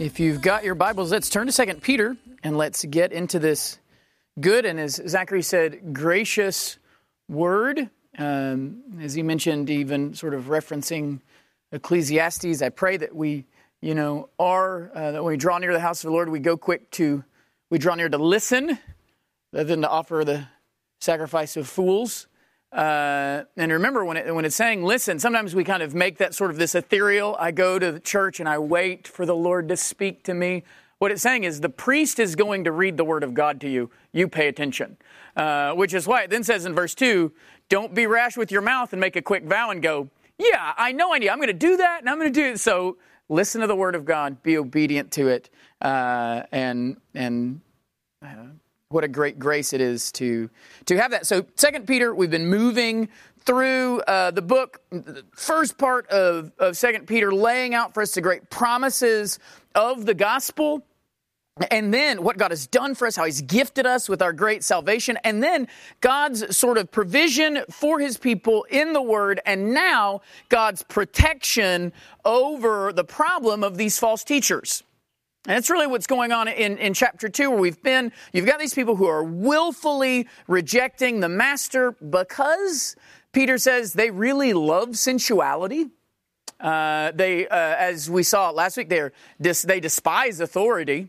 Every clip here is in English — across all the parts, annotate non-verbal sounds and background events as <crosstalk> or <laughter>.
If you've got your Bibles, let's turn to 2 Peter and let's get into this good and, as Zachary said, gracious word. Um, as he mentioned, even sort of referencing Ecclesiastes, I pray that we, you know, are, uh, that when we draw near the house of the Lord, we go quick to, we draw near to listen rather than to offer the sacrifice of fools. Uh, and remember, when, it, when it's saying listen, sometimes we kind of make that sort of this ethereal. I go to the church and I wait for the Lord to speak to me. What it's saying is the priest is going to read the word of God to you. You pay attention. Uh, which is why it then says in verse 2 don't be rash with your mouth and make a quick vow and go, yeah, I know I need. I'm going to do that and I'm going to do it. So listen to the word of God, be obedient to it, uh, and, and, what a great grace it is to to have that. So, Second Peter, we've been moving through uh, the book, the first part of of Second Peter, laying out for us the great promises of the gospel. And then what God has done for us, how He's gifted us with our great salvation, and then God's sort of provision for His people in the Word, and now God's protection over the problem of these false teachers. And that's really what's going on in, in chapter two, where we've been. You've got these people who are willfully rejecting the master because Peter says they really love sensuality. Uh, they, uh, as we saw last week, they they despise authority,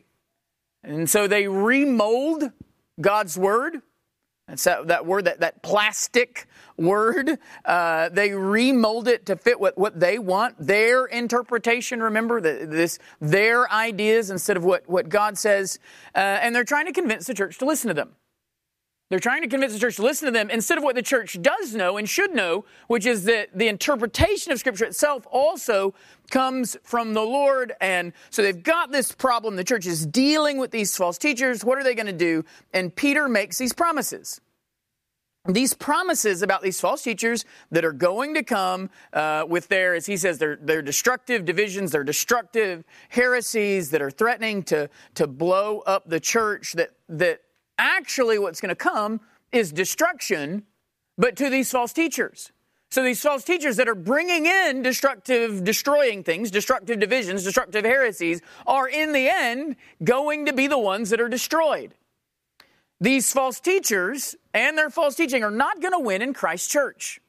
and so they remold God's word. That's that, that word, that, that plastic word. Uh, they remold it to fit what, what they want, their interpretation, remember, the, this, their ideas instead of what, what God says. Uh, and they're trying to convince the church to listen to them. They're trying to convince the church to listen to them instead of what the church does know and should know, which is that the interpretation of Scripture itself also comes from the Lord. And so they've got this problem. The church is dealing with these false teachers. What are they going to do? And Peter makes these promises these promises about these false teachers that are going to come uh, with their, as he says, their, their destructive divisions, their destructive heresies that are threatening to, to blow up the church, that, that actually what's going to come is destruction, but to these false teachers. So these false teachers that are bringing in destructive, destroying things, destructive divisions, destructive heresies, are in the end going to be the ones that are destroyed. These false teachers and their false teaching are not going to win in Christ's church.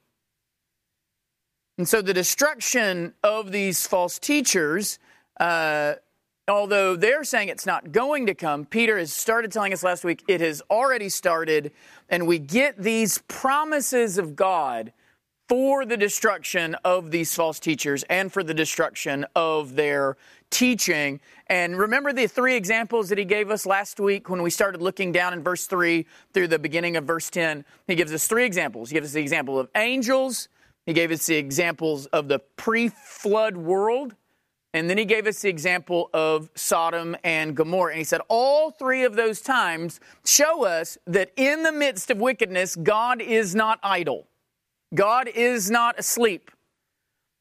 And so the destruction of these false teachers, uh, although they're saying it's not going to come, Peter has started telling us last week it has already started, and we get these promises of God for the destruction of these false teachers and for the destruction of their teaching. And remember the three examples that he gave us last week when we started looking down in verse 3 through the beginning of verse 10? He gives us three examples. He gives us the example of angels, he gave us the examples of the pre flood world, and then he gave us the example of Sodom and Gomorrah. And he said, all three of those times show us that in the midst of wickedness, God is not idle. God is not asleep.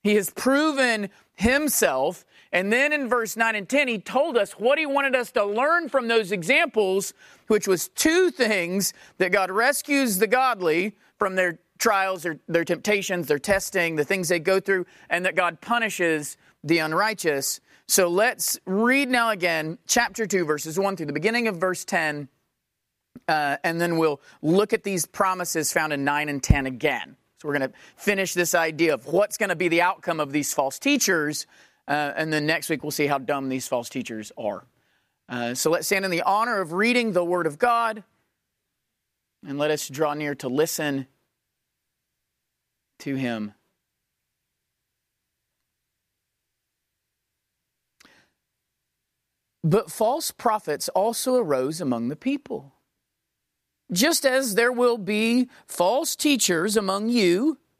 He has proven himself and then in verse 9 and 10, he told us what he wanted us to learn from those examples, which was two things that God rescues the godly from their trials, their, their temptations, their testing, the things they go through, and that God punishes the unrighteous. So let's read now again, chapter 2, verses 1 through the beginning of verse 10, uh, and then we'll look at these promises found in 9 and 10 again. So we're going to finish this idea of what's going to be the outcome of these false teachers uh, and then next week, we'll see how dumb these false teachers are. Uh, so let's stand in the honor of reading the Word of God and let us draw near to listen to Him. But false prophets also arose among the people. Just as there will be false teachers among you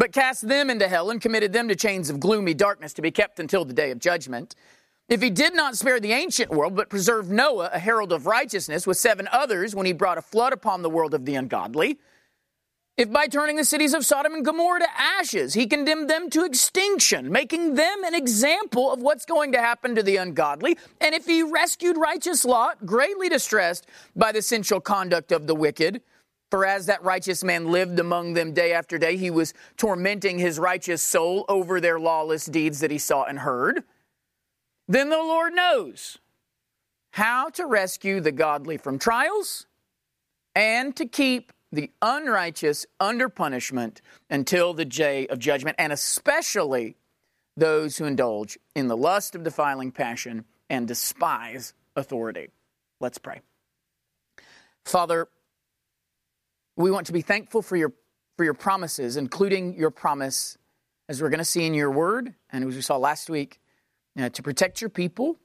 but cast them into hell and committed them to chains of gloomy darkness to be kept until the day of judgment. If he did not spare the ancient world, but preserved Noah, a herald of righteousness, with seven others when he brought a flood upon the world of the ungodly, if by turning the cities of Sodom and Gomorrah to ashes, he condemned them to extinction, making them an example of what's going to happen to the ungodly, and if he rescued righteous Lot, greatly distressed by the sensual conduct of the wicked, for as that righteous man lived among them day after day, he was tormenting his righteous soul over their lawless deeds that he saw and heard, then the Lord knows how to rescue the godly from trials and to keep the unrighteous under punishment until the day of judgment, and especially those who indulge in the lust of defiling passion and despise authority. Let's pray. Father, we want to be thankful for your, for your promises, including your promise, as we're going to see in your word, and as we saw last week, uh, to protect your people,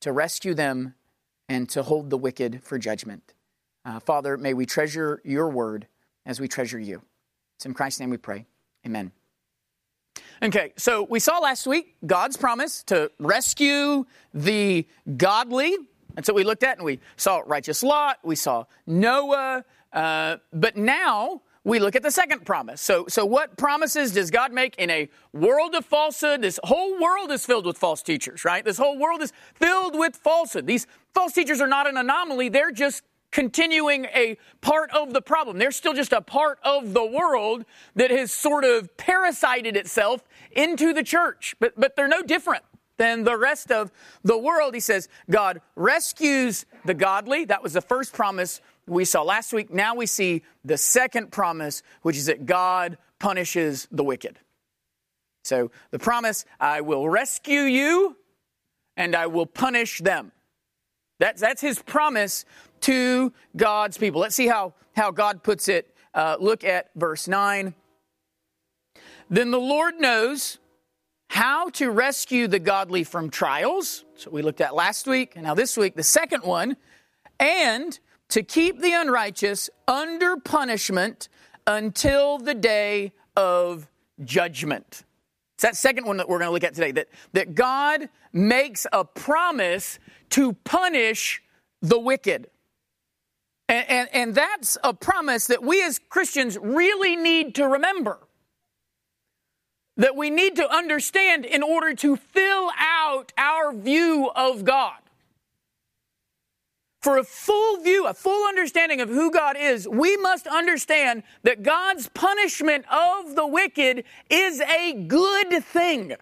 to rescue them, and to hold the wicked for judgment. Uh, Father, may we treasure your word as we treasure you. It's in Christ's name we pray. Amen. Okay, so we saw last week God's promise to rescue the godly. That's what we looked at, and we saw righteous Lot, we saw Noah, uh, but now we look at the second promise. So, so what promises does God make in a world of falsehood? This whole world is filled with false teachers, right? This whole world is filled with falsehood. These false teachers are not an anomaly, they're just continuing a part of the problem. They're still just a part of the world that has sort of parasited itself into the church, but, but they're no different than the rest of the world. He says, God rescues the godly. That was the first promise we saw last week. Now we see the second promise, which is that God punishes the wicked. So the promise, I will rescue you and I will punish them. That's, that's his promise to God's people. Let's see how, how God puts it. Uh, look at verse 9. Then the Lord knows how to rescue the godly from trials. So we looked at last week. And now this week, the second one. And to keep the unrighteous under punishment until the day of judgment. It's that second one that we're going to look at today that, that God makes a promise to punish the wicked. And, and, and, that's a promise that we as Christians really need to remember. That we need to understand in order to fill out our view of God. For a full view, a full understanding of who God is, we must understand that God's punishment of the wicked is a good thing.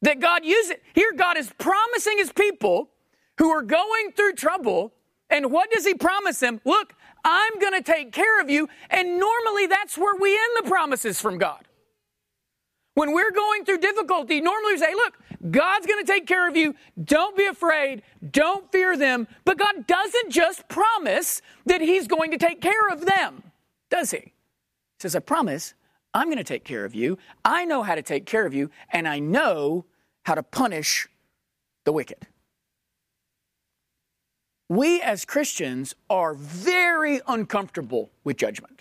That God uses. Here, God is promising his people who are going through trouble and what does he promise them? Look, I'm going to take care of you. And normally that's where we end the promises from God. When we're going through difficulty, normally we say, look, God's going to take care of you. Don't be afraid. Don't fear them. But God doesn't just promise that He's going to take care of them, does He? He says, I promise I'm going to take care of you. I know how to take care of you, and I know how to punish the wicked we as Christians are very uncomfortable with judgment.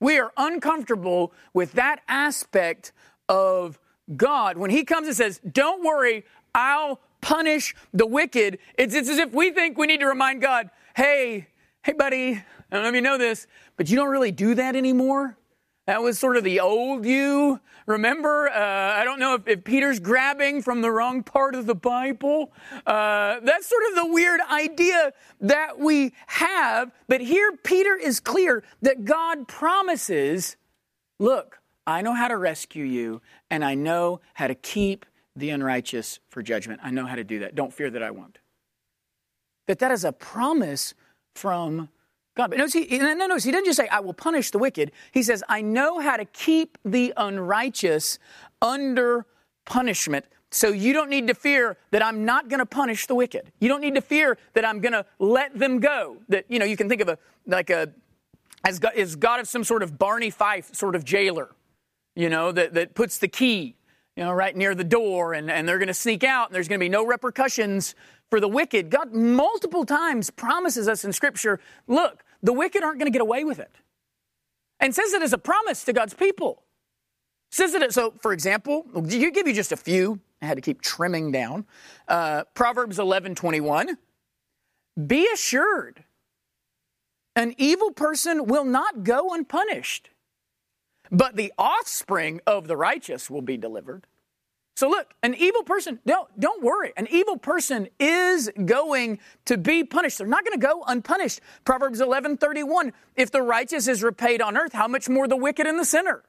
We are uncomfortable with that aspect of God. When He comes and says, Don't worry, I'll punish the wicked, it's, it's as if we think we need to remind God, Hey, hey, buddy, I don't know if you know this, but you don't really do that anymore. That was sort of the old you. Remember, uh, I don't know if, if, Peter's grabbing from the wrong part of the Bible. Uh, that's sort of the weird idea that we have. But here, Peter is clear that God promises look, I know how to rescue you, and I know how to keep the unrighteous for judgment. I know how to do that. Don't fear that I won't. That that is a promise from God. But notice he, no, notice he doesn't just say, I will punish the wicked. He says, I know how to keep the unrighteous under punishment. So you don't need to fear that I'm not going to punish the wicked. You don't need to fear that I'm going to let them go. That, you know, you can think of a, like a, as God, is God of some sort of Barney Fife sort of jailer, you know, that, that puts the key, you know, right near the door and, and they're going to sneak out and there's going to be no repercussions for the wicked. God multiple times promises us in Scripture look, the wicked aren't going to get away with it. And says it as a promise to God's people. Says it so, for example, you give you just a few I had to keep trimming down. Uh, Proverbs 11 21. Be assured, an evil person will not go unpunished, but the offspring of the righteous will be delivered. So look, an evil person, don't, don't worry. An evil person is going to be punished. They're not going to go unpunished. Proverbs 11, 31. If the righteous is repaid on earth, how much more the wicked and the sinner?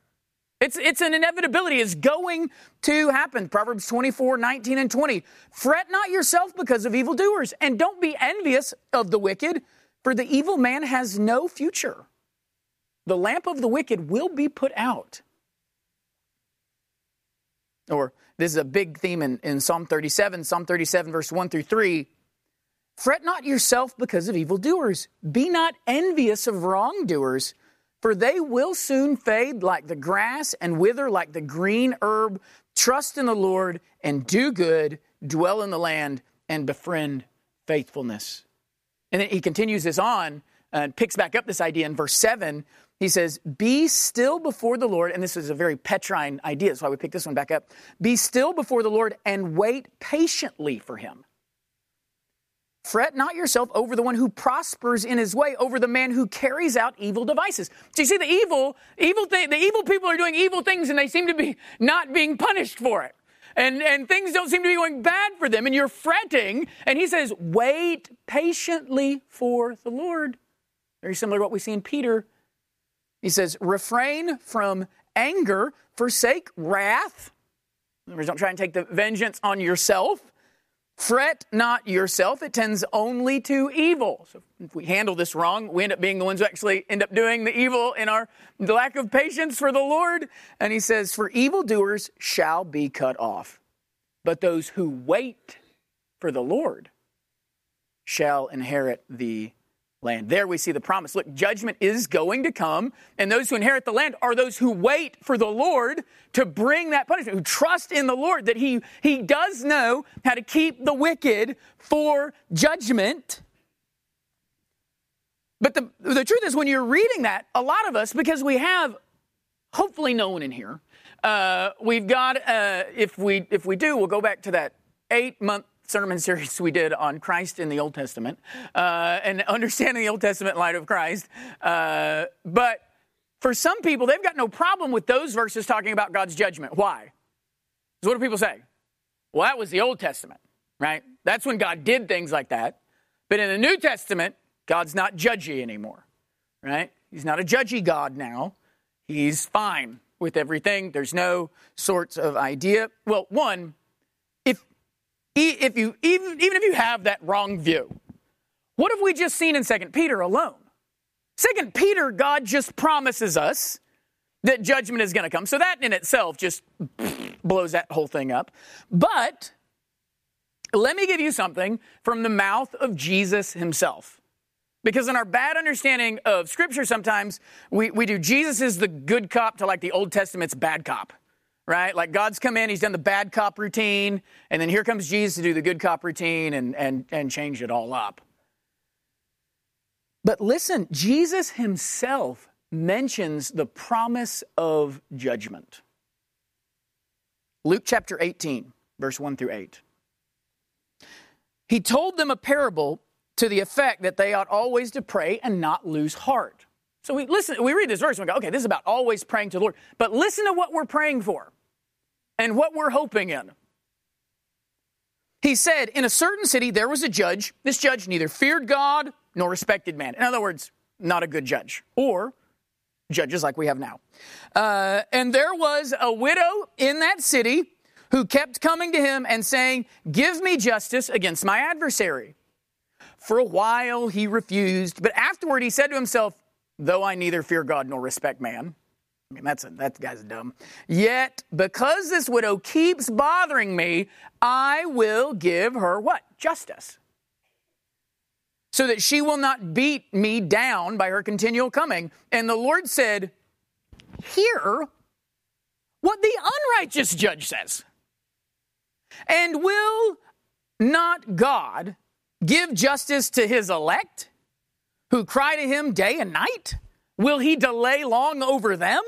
It's, it's an inevitability. It's going to happen. Proverbs 24, 19 and 20. Fret not yourself because of evildoers, and don't be envious of the wicked, for the evil man has no future. The lamp of the wicked will be put out. Or this is a big theme in, in Psalm 37, Psalm 37, verse 1 through 3. Fret not yourself because of evildoers. Be not envious of wrongdoers, for they will soon fade like the grass and wither like the green herb. Trust in the Lord and do good, dwell in the land and befriend faithfulness. And then he continues this on and picks back up this idea in verse 7 he says, Be still before the Lord, and this is a very Petrine idea, that's why we picked this one back up. Be still before the Lord and wait patiently for him. Fret not yourself over the one who prospers in his way, over the man who carries out evil devices. So you see, the evil, evil thing, the evil people are doing evil things, and they seem to be not being punished for it. And, and things don't seem to be going bad for them, and you're fretting. And he says, Wait patiently for the Lord. Very similar to what we see in Peter he says, refrain from anger, forsake wrath. In other words, don't try and take the vengeance on yourself. Fret not yourself, it tends only to evil. So if we handle this wrong, we end up being the ones who actually end up doing the evil in our lack of patience for the Lord. And he says, For evildoers shall be cut off, but those who wait for the Lord shall inherit the land. There we see the promise. Look, judgment is going to come, and those who inherit the land are those who wait for the Lord to bring that punishment, who trust in the Lord that He, he does know how to keep the wicked for judgment. But the, the truth is, when you're reading that, a lot of us, because we have hopefully no one in here, uh, we've got, uh, if, we, if we do, we'll go back to that eight month sermon series we did on Christ in the Old Testament uh, and understanding the Old Testament light of Christ. Uh, but for some people, they've got no problem with those verses talking about God's judgment. Why? Because what do people say? Well, that was the Old Testament, right? That's when God did things like that. But in the New Testament, God's not judgy anymore, right? He's not a judgy God now. He's fine with everything. There's no sorts of idea. Well, one, if you even, even if you have that wrong view, what have we just seen in 2 Peter alone? 2 Peter, God just promises us that judgment is going to come. So that in itself just blows that whole thing up. But let me give you something from the mouth of Jesus himself. Because in our bad understanding of Scripture, sometimes we, we do Jesus is the good cop to like the Old Testament's bad cop right? Like God's come in, he's done the bad cop routine, and then here comes Jesus to do the good cop routine and, and, and change it all up. But listen, Jesus himself mentions the promise of judgment. Luke chapter 18, verse 1 through 8. He told them a parable to the effect that they ought always to pray and not lose heart. So we listen, we read this verse and we go, okay, this is about always praying to the Lord. But listen to what we're praying for and what we're hoping in. He said, In a certain city there was a judge. This judge neither feared God nor respected man. In other words, not a good judge, or judges like we have now. Uh, and there was a widow in that city who kept coming to him and saying, Give me justice against my adversary. For a while he refused, but afterward he said to himself, Though I neither fear God nor respect man, I mean, that's a, that guy's dumb. Yet, because this widow keeps bothering me, I will give her what? Justice. So that she will not beat me down by her continual coming. And the Lord said, Hear what the unrighteous judge says. And will not God give justice to his elect who cry to him day and night? Will he delay long over them?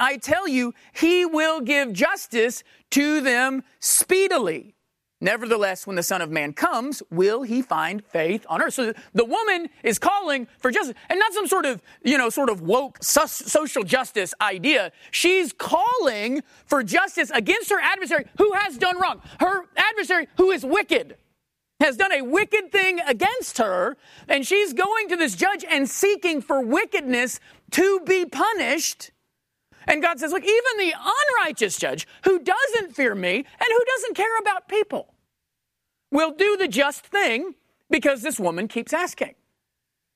I tell you, he will give justice to them speedily. Nevertheless, when the Son of Man comes, will he find faith on earth? So the woman is calling for justice, and not some sort of, you know, sort of woke social justice idea. She's calling for justice against her adversary who has done wrong. Her adversary who is wicked has done a wicked thing against her, and she's going to this judge and seeking for wickedness to be punished. And God says, Look, even the unrighteous judge who doesn't fear me and who doesn't care about people will do the just thing because this woman keeps asking.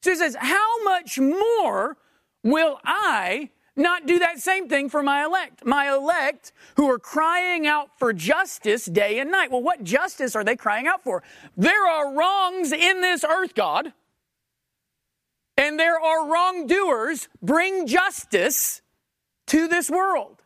So he says, How much more will I not do that same thing for my elect? My elect who are crying out for justice day and night. Well, what justice are they crying out for? There are wrongs in this earth, God, and there are wrongdoers. Bring justice to this world.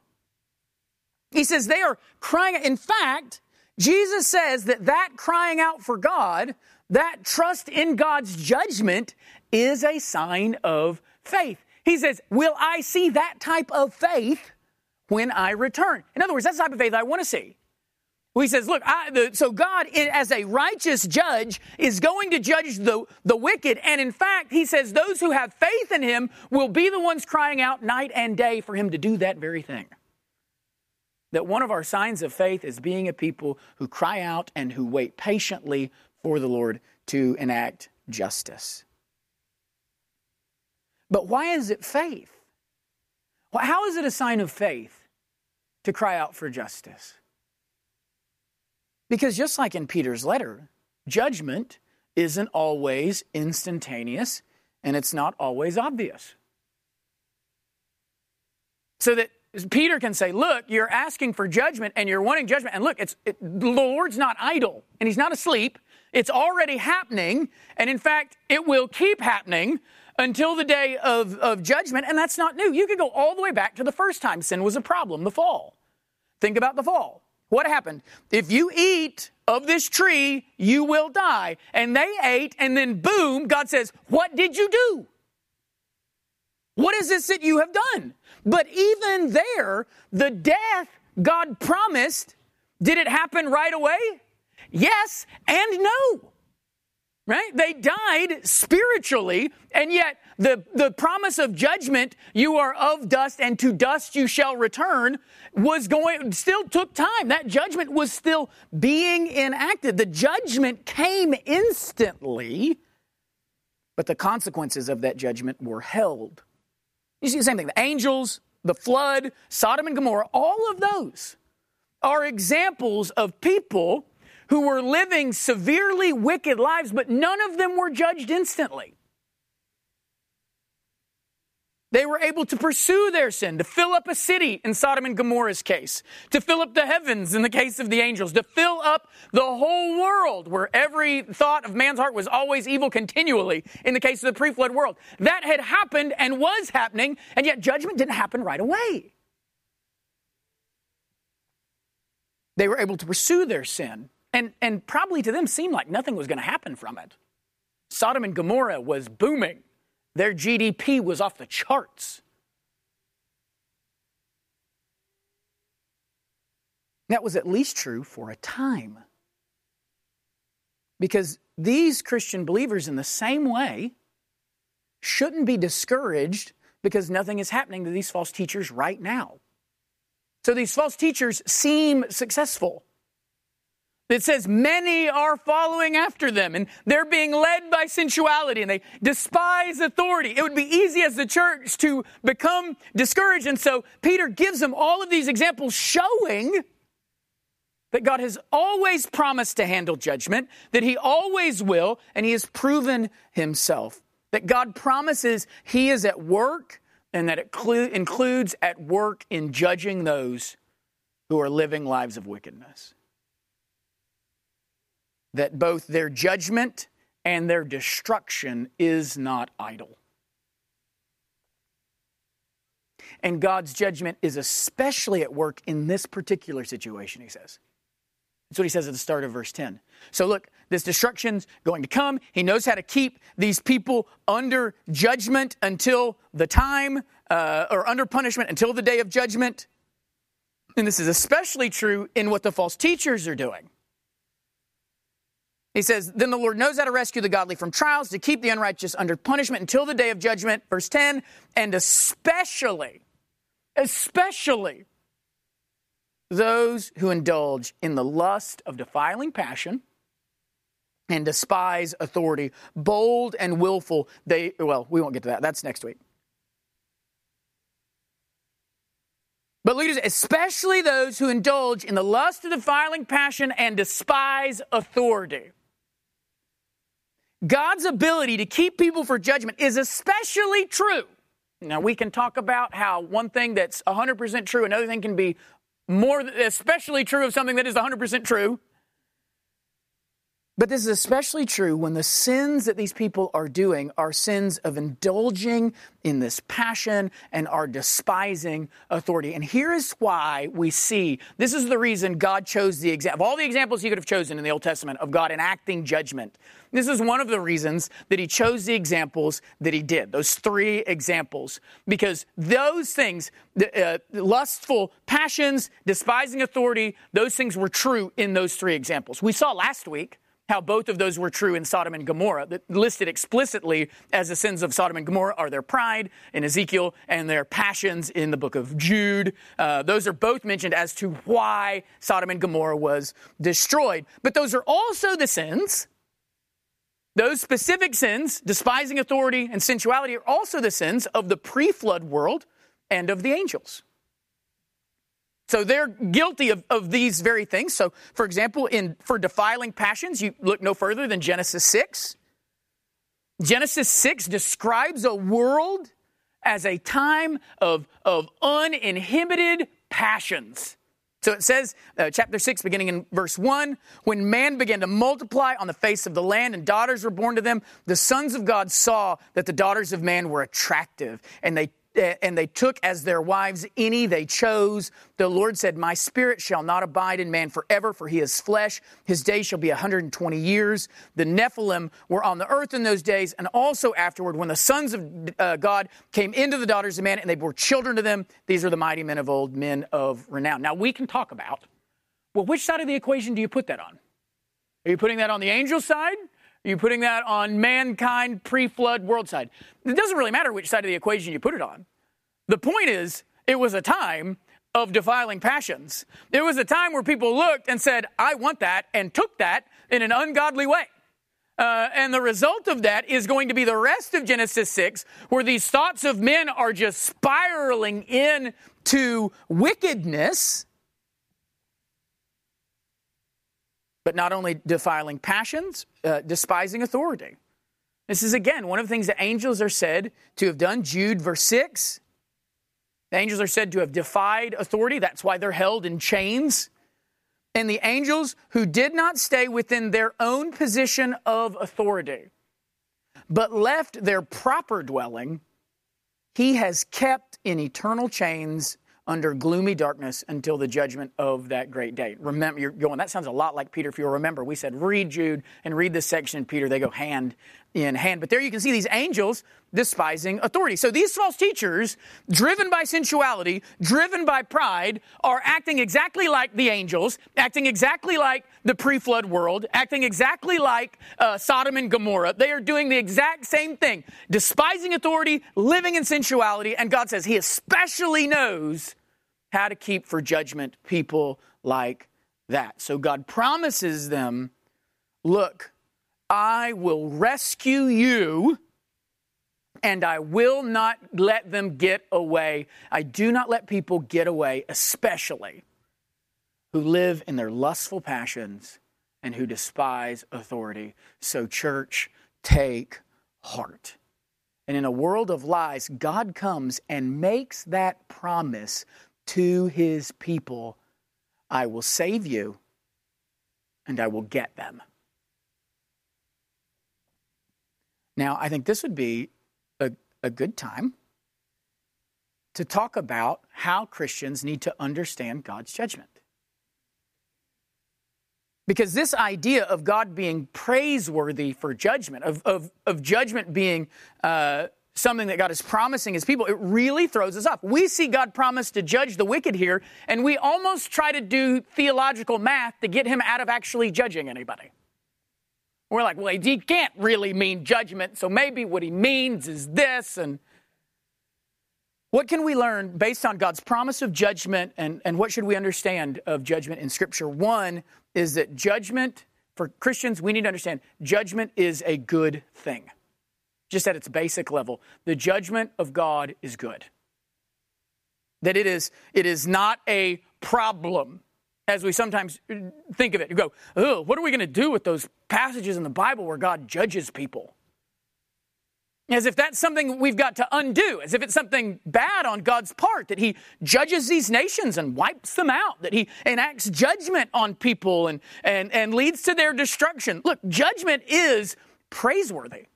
He says they are crying. In fact, Jesus says that that crying out for God, that trust in God's judgment, is a sign of faith. He says, Will I see that type of faith when I return? In other words, that's the type of faith I want to see. Well, he says, Look, I, the, so God, as a righteous judge, is going to judge the, the wicked. And in fact, he says, Those who have faith in him will be the ones crying out night and day for him to do that very thing that one of our signs of faith is being a people who cry out and who wait patiently for the Lord to enact justice. But why is it faith? How is it a sign of faith to cry out for justice? Because just like in Peter's letter, judgment isn't always instantaneous and it's not always obvious. So that Peter can say, Look, you're asking for judgment and you're wanting judgment. And look, it's, it, the Lord's not idle and he's not asleep. It's already happening. And in fact, it will keep happening until the day of, of judgment. And that's not new. You could go all the way back to the first time sin was a problem, the fall. Think about the fall. What happened? If you eat of this tree, you will die. And they ate, and then boom, God says, What did you do? What is this that you have done? But even there, the death God promised, did it happen right away? Yes and no. Right? They died spiritually, and yet the, the promise of judgment, you are of dust and to dust you shall return, was going, still took time. That judgment was still being enacted. The judgment came instantly, but the consequences of that judgment were held you see the same thing. The angels, the flood, Sodom and Gomorrah, all of those are examples of people who were living severely wicked lives, but none of them were judged instantly. They were able to pursue their sin, to fill up a city in Sodom and Gomorrah's case, to fill up the heavens in the case of the angels, to fill up the whole world where every thought of man's heart was always evil continually in the case of the pre flood world. That had happened and was happening, and yet judgment didn't happen right away. They were able to pursue their sin, and, and probably to them seemed like nothing was going to happen from it. Sodom and Gomorrah was booming. Their GDP was off the charts. That was at least true for a time. Because these Christian believers, in the same way, shouldn't be discouraged because nothing is happening to these false teachers right now. So these false teachers seem successful. It says many are following after them and they're being led by sensuality and they despise authority. It would be easy as the church to become discouraged. And so Peter gives them all of these examples showing that God has always promised to handle judgment, that he always will, and he has proven himself. That God promises he is at work and that it includes at work in judging those who are living lives of wickedness that both their judgment and their destruction is not idle. And God's judgment is especially at work in this particular situation, he says. That's what he says at the start of verse 10. So look, this destruction's going to come. He knows how to keep these people under judgment until the time, uh, or under punishment until the day of judgment. And this is especially true in what the false teachers are doing. He says, Then the Lord knows how to rescue the godly from trials, to keep the unrighteous under punishment until the day of judgment. Verse 10, and especially, especially those who indulge in the lust of defiling passion and despise authority, bold and willful, they, well, we won't get to that. That's next week. But leaders, especially those who indulge in the lust of defiling passion and despise authority. God's ability to keep people for judgment is especially true. Now, we can talk about how one thing that's 100% true, another thing can be more, especially true of something that is 100% true. But this is especially true when the sins that these people are doing are sins of indulging in this passion and are despising authority. And here is why we see this is the reason God chose the example. Of all the examples he could have chosen in the Old Testament of God enacting judgment. This is one of the reasons that he chose the examples that he did, those three examples, because those things, uh, lustful passions, despising authority, those things were true in those three examples. We saw last week how both of those were true in Sodom and Gomorrah. That listed explicitly as the sins of Sodom and Gomorrah are their pride in Ezekiel and their passions in the book of Jude. Uh, those are both mentioned as to why Sodom and Gomorrah was destroyed. But those are also the sins. Those specific sins, despising authority and sensuality, are also the sins of the pre flood world and of the angels. So they're guilty of, of these very things. So, for example, in for defiling passions, you look no further than Genesis 6. Genesis 6 describes a world as a time of, of uninhibited passions. So it says, uh, chapter 6, beginning in verse 1 when man began to multiply on the face of the land and daughters were born to them, the sons of God saw that the daughters of man were attractive, and they and they took as their wives any they chose. The Lord said, My spirit shall not abide in man forever, for he is flesh. His days shall be 120 years. The Nephilim were on the earth in those days, and also afterward, when the sons of uh, God came into the daughters of man and they bore children to them, these are the mighty men of old, men of renown. Now, we can talk about, well, which side of the equation do you put that on? Are you putting that on the angel side? Are you putting that on mankind pre flood world side? It doesn't really matter which side of the equation you put it on. The point is, it was a time of defiling passions. It was a time where people looked and said, I want that, and took that in an ungodly way. Uh, and the result of that is going to be the rest of Genesis 6, where these thoughts of men are just spiraling into wickedness but not only defiling passions, uh, despising authority. This is again one of the things that angels are said to have done. Jude, verse 6. The angels are said to have defied authority. That's why they're held in chains. And the angels who did not stay within their own position of authority, but left their proper dwelling, he has kept in eternal chains under gloomy darkness until the judgment of that great day. Remember, you're going, that sounds a lot like Peter. If you'll remember, we said read Jude and read this section in Peter. They go hand in hand. But there you can see these angels despising authority. So these false teachers, driven by sensuality, driven by pride, are acting exactly like the angels, acting exactly like the pre flood world, acting exactly like uh, Sodom and Gomorrah. They are doing the exact same thing, despising authority, living in sensuality. And God says He especially knows how to keep for judgment people like that. So God promises them look, I will rescue you and I will not let them get away. I do not let people get away, especially who live in their lustful passions and who despise authority. So, church, take heart. And in a world of lies, God comes and makes that promise to his people I will save you and I will get them. Now, I think this would be a, a good time to talk about how Christians need to understand God's judgment. Because this idea of God being praiseworthy for judgment, of, of, of judgment being uh, something that God is promising his people, it really throws us off. We see God promise to judge the wicked here, and we almost try to do theological math to get him out of actually judging anybody. We're like, well, he can't really mean judgment, so maybe what he means is this. And what can we learn based on God's promise of judgment, and, and what should we understand of judgment in Scripture? One is that judgment, for Christians, we need to understand judgment is a good thing just at its basic level. The judgment of God is good. That it is, it is not a problem, as we sometimes think of it. You go, oh, what are we going to do with those passages in the Bible where God judges people? As if that's something we've got to undo, as if it's something bad on God's part, that He judges these nations and wipes them out, that He enacts judgment on people and, and, and leads to their destruction. Look, judgment is praiseworthy.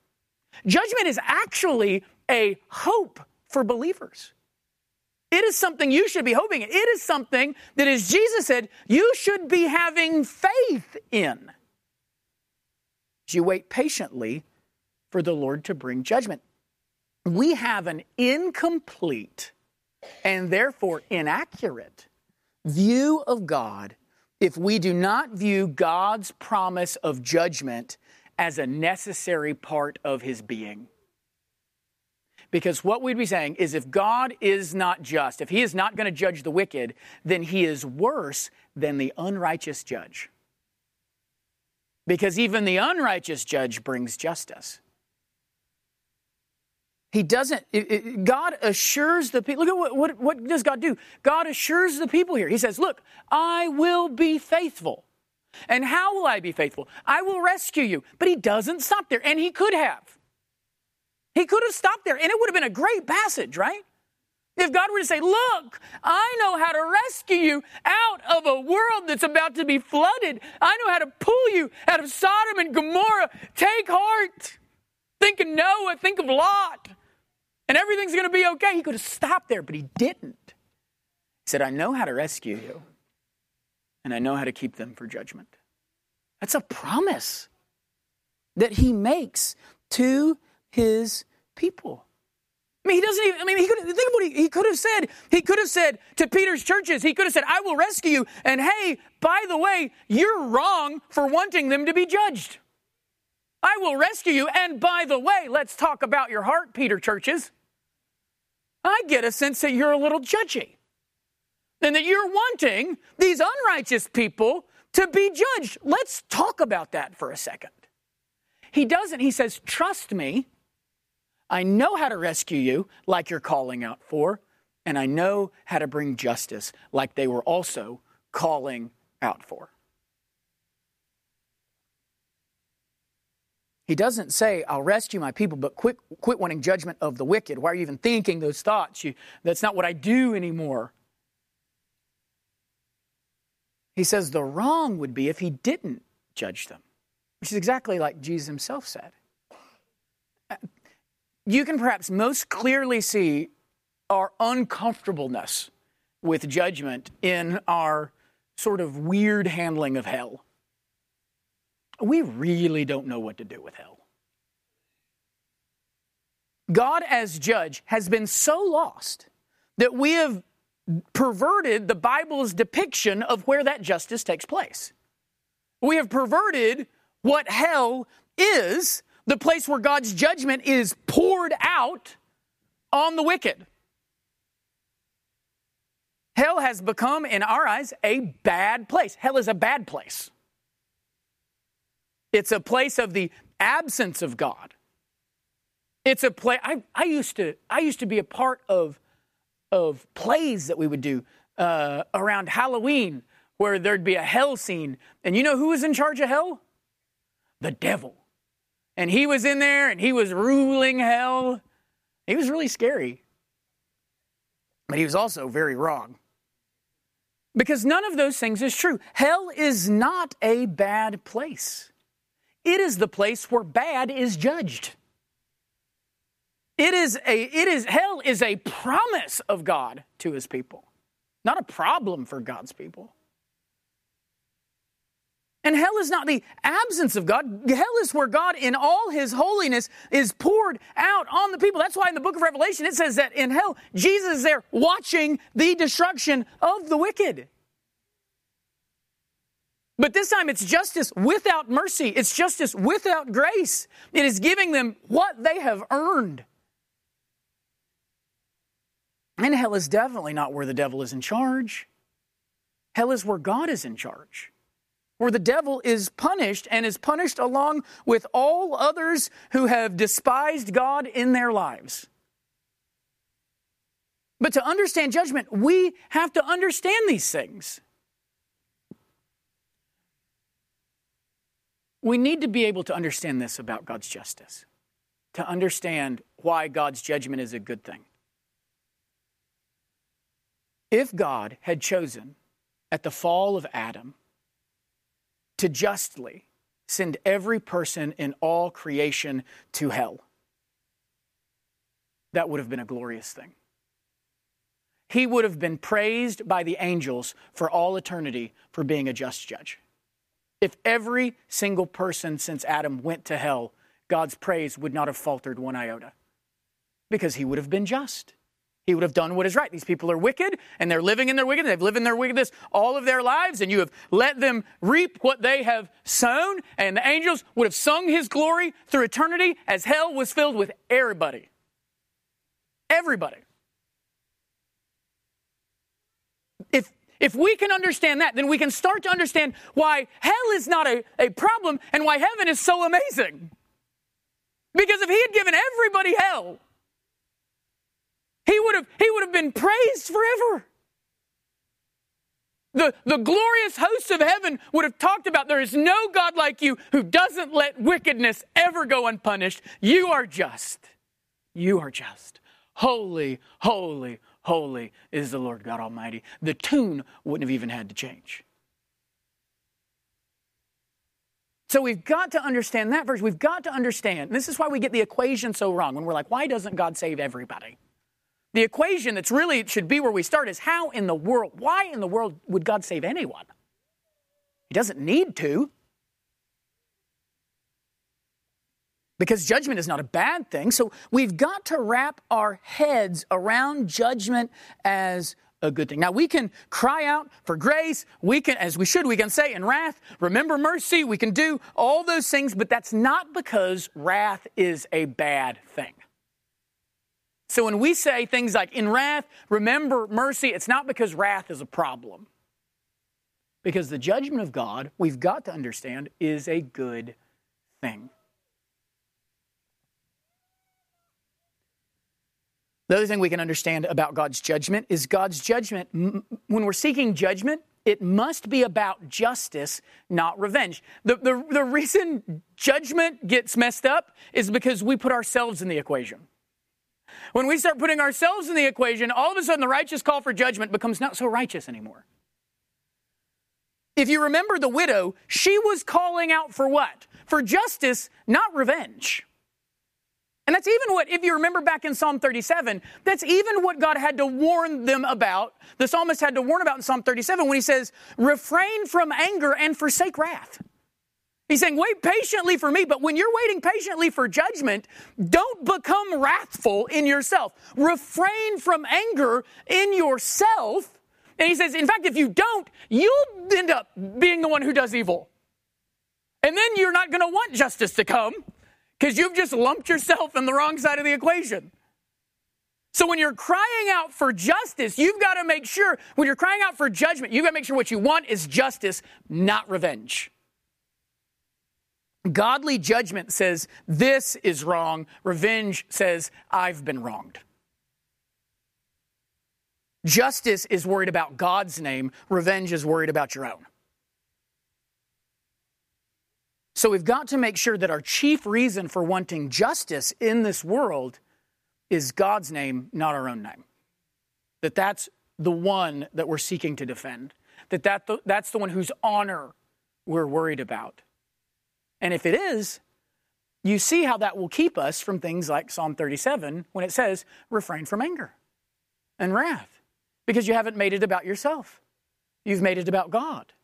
Judgment is actually a hope for believers. It is something you should be hoping. It is something that, as Jesus said, you should be having faith in. As you wait patiently for the Lord to bring judgment. We have an incomplete and therefore inaccurate view of God if we do not view God's promise of judgment as a necessary part of his being. Because what we'd be saying is if God is not just, if he is not going to judge the wicked, then he is worse than the unrighteous judge. Because even the unrighteous judge brings justice. He doesn't, it, it, God assures the people. Look at what, what, what does God do? God assures the people here. He says, Look, I will be faithful. And how will I be faithful? I will rescue you. But he doesn't stop there, and he could have. He could have stopped there, and it would have been a great passage, right? If God were to say, Look, I know how to rescue you out of a world that's about to be flooded. I know how to pull you out of Sodom and Gomorrah. Take heart. Think of Noah, think of Lot, and everything's going to be okay. He could have stopped there, but he didn't. He said, I know how to rescue you and I know how to keep them for judgment. That's a promise that he makes to his people. I mean, he doesn't even, I mean, he could, think what he, he could have said. He could have said to Peter's churches, he could have said, I will rescue you. And hey, by the way, you're wrong for wanting them to be judged. I will rescue you. And by the way, let's talk about your heart, Peter churches. I get a sense that you're a little judgy and that you're wanting these unrighteous people to be judged. Let's talk about that for a second. He doesn't. He says, Trust me. I know how to rescue you, like you're calling out for, and I know how to bring justice, like they were also calling out for. He doesn't say, I'll rescue my people, but quit, quit wanting judgment of the wicked. Why are you even thinking those thoughts? You, that's not what I do anymore. He says the wrong would be if he didn't judge them, which is exactly like Jesus himself said. You can perhaps most clearly see our uncomfortableness with judgment in our sort of weird handling of hell. We really don't know what to do with hell. God, as judge, has been so lost that we have perverted the Bible's depiction of where that justice takes place. We have perverted what hell is, the place where God's judgment is poured out on the wicked. Hell has become, in our eyes, a bad place. Hell is a bad place. It's a place of the absence of God. It's a place. I, I, used to. I used to be a part of of plays that we would do uh, around Halloween where there'd be a hell scene. And you know who was in charge of hell? The devil. And he was in there and he was ruling hell. He was really scary. But he was also very wrong. Because none of those things is true. Hell is not a bad place, it is the place where bad is judged. It is a it is hell is a promise of God to his people, not a problem for God's people. And hell is not the absence of God. Hell is where God, in all his holiness, is poured out on the people. That's why in the book of Revelation it says that in hell, Jesus is there watching the destruction of the wicked. But this time it's justice without mercy. It's justice without grace. It is giving them what they have earned. And hell is definitely not where the devil is in charge. Hell is where God is in charge where the devil is punished and is punished along with all others who have despised God in their lives. But to understand judgment, we have to understand these things. We need to be able to understand this about God's justice, to understand why God's judgment is a good thing. If God had chosen at the fall of Adam to justly send every person in all creation to hell. That would have been a glorious thing. He would have been praised by the angels for all eternity for being a just judge. If every single person since Adam went to hell, God's praise would not have faltered one iota because he would have been just. He would have done what is right. These people are wicked and they're living in their wickedness. They've lived in their wickedness all of their lives, and you have let them reap what they have sown. And the angels would have sung his glory through eternity as hell was filled with everybody. Everybody. If, if we can understand that, then we can start to understand why hell is not a, a problem and why heaven is so amazing. Because if he had given everybody hell, he would have, he would have been praised forever. The, the glorious hosts of heaven would have talked about there is no God like you who doesn't let wickedness ever go unpunished. You are just. You are just. Holy, holy, holy is the Lord God Almighty. The tune wouldn't have even had to change. So we've got to understand that verse. We've got to understand. This is why we get the equation so wrong when we're like, why doesn't God save everybody? The equation that's really should be where we start is how in the world, why in the world would God save anyone? He doesn't need to. Because judgment is not a bad thing. So we've got to wrap our heads around judgment as a good thing. Now we can cry out for grace. We can, as we should, we can say in wrath, remember mercy. We can do all those things, but that's not because wrath is a bad thing. So when we say things like, in wrath, remember mercy, it's not because wrath is a problem. Because the judgment of God, we've got to understand, is a good thing. The other thing we can understand about God's judgment is God's judgment, when we're seeking judgment, it must be about justice, not revenge. The, the, the reason judgment gets messed up is because we put ourselves in the equation. When we start putting ourselves in the equation, all of a sudden the righteous call for judgment becomes not so righteous anymore. If you remember the widow, she was calling out for what? For justice, not revenge. And that's even what, if you remember back in Psalm 37, that's even what God had to warn them about. The psalmist had to warn about in Psalm 37 when he says, refrain from anger and forsake wrath. He's saying, wait patiently for me, but when you're waiting patiently for judgment, don't become wrathful in yourself. Refrain from anger in yourself. And he says, in fact, if you don't, you'll end up being the one who does evil. And then you're not going to want justice to come because you've just lumped yourself in the wrong side of the equation. So when you're crying out for justice, you've got to make sure, when you're crying out for judgment, you've got to make sure what you want is justice, not revenge. Godly judgment says, This is wrong. Revenge says, I've been wronged. Justice is worried about God's name, revenge is worried about your own. So we've got to make sure that our chief reason for wanting justice in this world is God's name, not our own name. That that's the one that we're seeking to defend. That, that that's the one whose honor we're worried about. And if it is, you see how that will keep us from things like Psalm 37 when it says, refrain from anger and wrath, because you haven't made it about yourself. You've made it about God.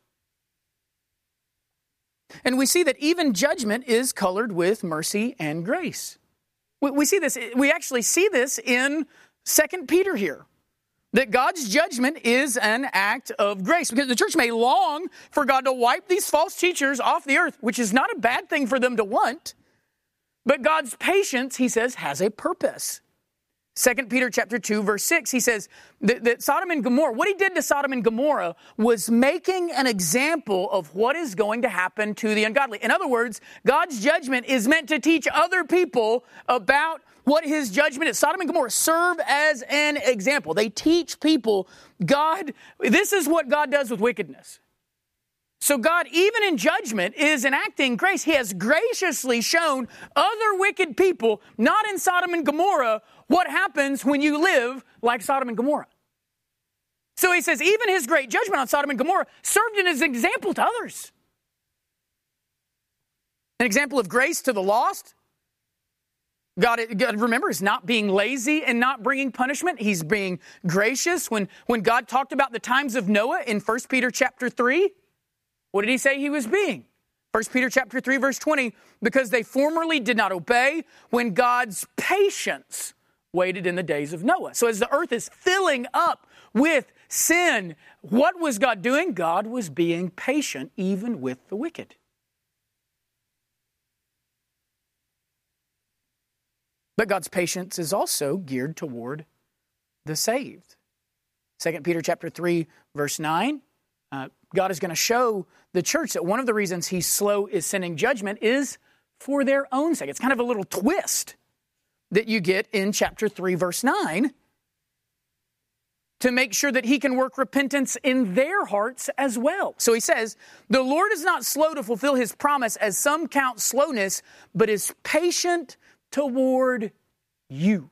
And we see that even judgment is colored with mercy and grace. We, we see this, we actually see this in Second Peter here. That God's judgment is an act of grace because the church may long for God to wipe these false teachers off the earth, which is not a bad thing for them to want. But God's patience, he says, has a purpose. 2 Peter chapter 2 verse 6 he says that, that, Sodom and Gomorrah what he did to Sodom and Gomorrah was making an example of what is going to happen to the ungodly. In other words, God's judgment is meant to teach other people about what his judgment is. Sodom and Gomorrah serve as an example. They teach people God this is what God does with wickedness. So God, even in judgment, is enacting grace. He has graciously shown other wicked people, not in Sodom and Gomorrah, what happens when you live like Sodom and Gomorrah. So he says, even his great judgment on Sodom and Gomorrah served as an example to others. An example of grace to the lost. God, God, remember, is not being lazy and not bringing punishment. He's being gracious. When, when God talked about the times of Noah in 1 Peter chapter 3, what did he say he was being? 1 Peter chapter 3 verse 20 because they formerly did not obey when God's patience waited in the days of Noah. So as the earth is filling up with sin, what was God doing? God was being patient even with the wicked. But God's patience is also geared toward the saved. 2 Peter chapter 3 verse 9 uh, God is going to show the church that one of the reasons he's slow is sending judgment is for their own sake. It's kind of a little twist that you get in chapter 3, verse 9, to make sure that he can work repentance in their hearts as well. So he says, The Lord is not slow to fulfill his promise, as some count slowness, but is patient toward you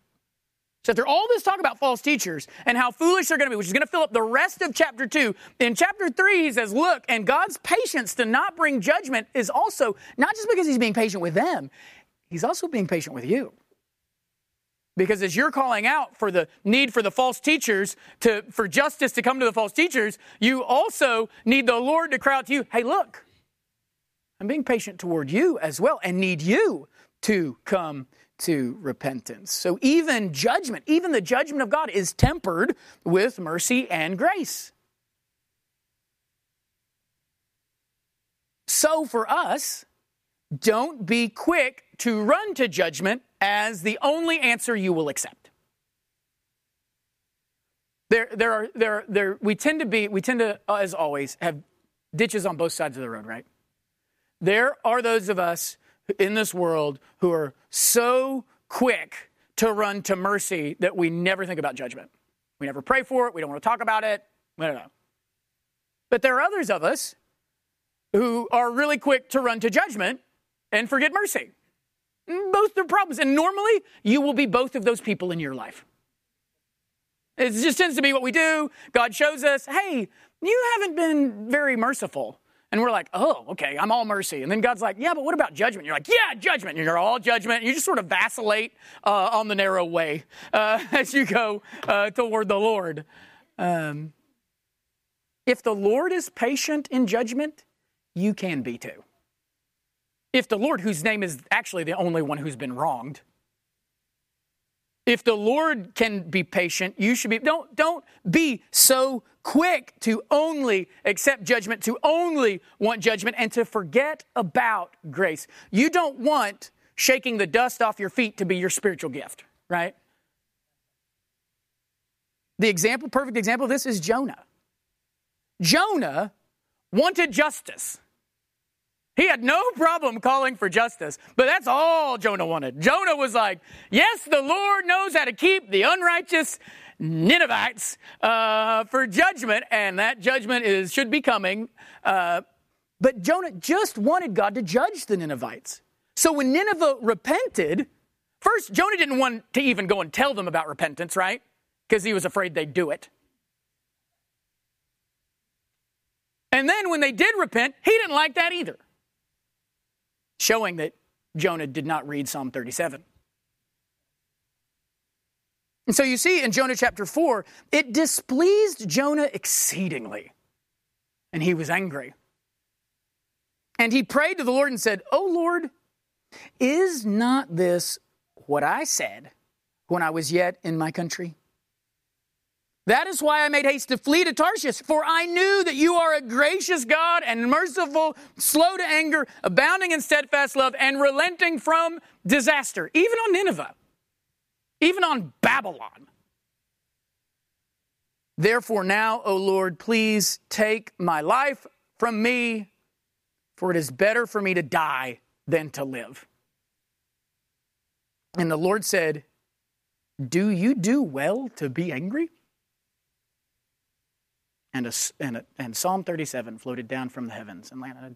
so after all this talk about false teachers and how foolish they're going to be, which is going to fill up the rest of chapter 2, in chapter 3 he says, look, and God's patience to not bring judgment is also not just because he's being patient with them, he's also being patient with you. Because as you're calling out for the need for the false teachers to for justice to come to the false teachers, you also need the Lord to cry out to you, hey, look, I'm being patient toward you as well and need you to come to repentance. So even judgment, even the judgment of God is tempered with mercy and grace. So for us, don't be quick to run to judgment as the only answer you will accept. There, there are, there, there, we tend to be, we tend to, as always, have ditches on both sides of the road, right? There are those of us in this world who are so quick to run to mercy that we never think about judgment. We never pray for it. We don't want to talk about it. We don't know. But there are others of us who are really quick to run to judgment and forget mercy. Both are problems. And normally, you will be both of those people in your life. It just tends to be what we do. God shows us, hey, you haven't been very merciful. And we're like, oh, okay, I'm all mercy. And then God's like, yeah, but what about judgment? You're like, yeah, judgment. You're all judgment. You just sort of vacillate uh, on the narrow way uh, <laughs> as you go uh, toward the Lord. Um, if the Lord is patient in judgment, you can be too. If the Lord, whose name is actually the only one who's been wronged, if the Lord can be patient, you should be. Don't, don't be so quick to only accept judgment, to only want judgment, and to forget about grace. You don't want shaking the dust off your feet to be your spiritual gift, right? The example, perfect example of this is Jonah. Jonah wanted justice. He had no problem calling for justice, but that's all Jonah wanted. Jonah was like, Yes, the Lord knows how to keep the unrighteous Ninevites uh, for judgment, and that judgment is should be coming. Uh, but Jonah just wanted God to judge the Ninevites. So when Nineveh repented, first, Jonah didn't want to even go and tell them about repentance, right? Because he was afraid they'd do it. And then when they did repent, he didn't like that either showing that Jonah did not read Psalm 37. And so you see in Jonah chapter 4, it displeased Jonah exceedingly, and he was angry. And he prayed to the Lord and said, Oh Lord, is not this what I said when I was yet in my country? That is why I made haste to flee to Tarshish, for I knew that you are a gracious God and merciful, slow to anger, abounding in steadfast love, and relenting from disaster, even on Nineveh, even on Babylon. Therefore, now, O Lord, please take my life from me, for it is better for me to die than to live. And the Lord said, Do you do well to be angry? And, a, and, a, and Psalm 37 floated down from the heavens and landed.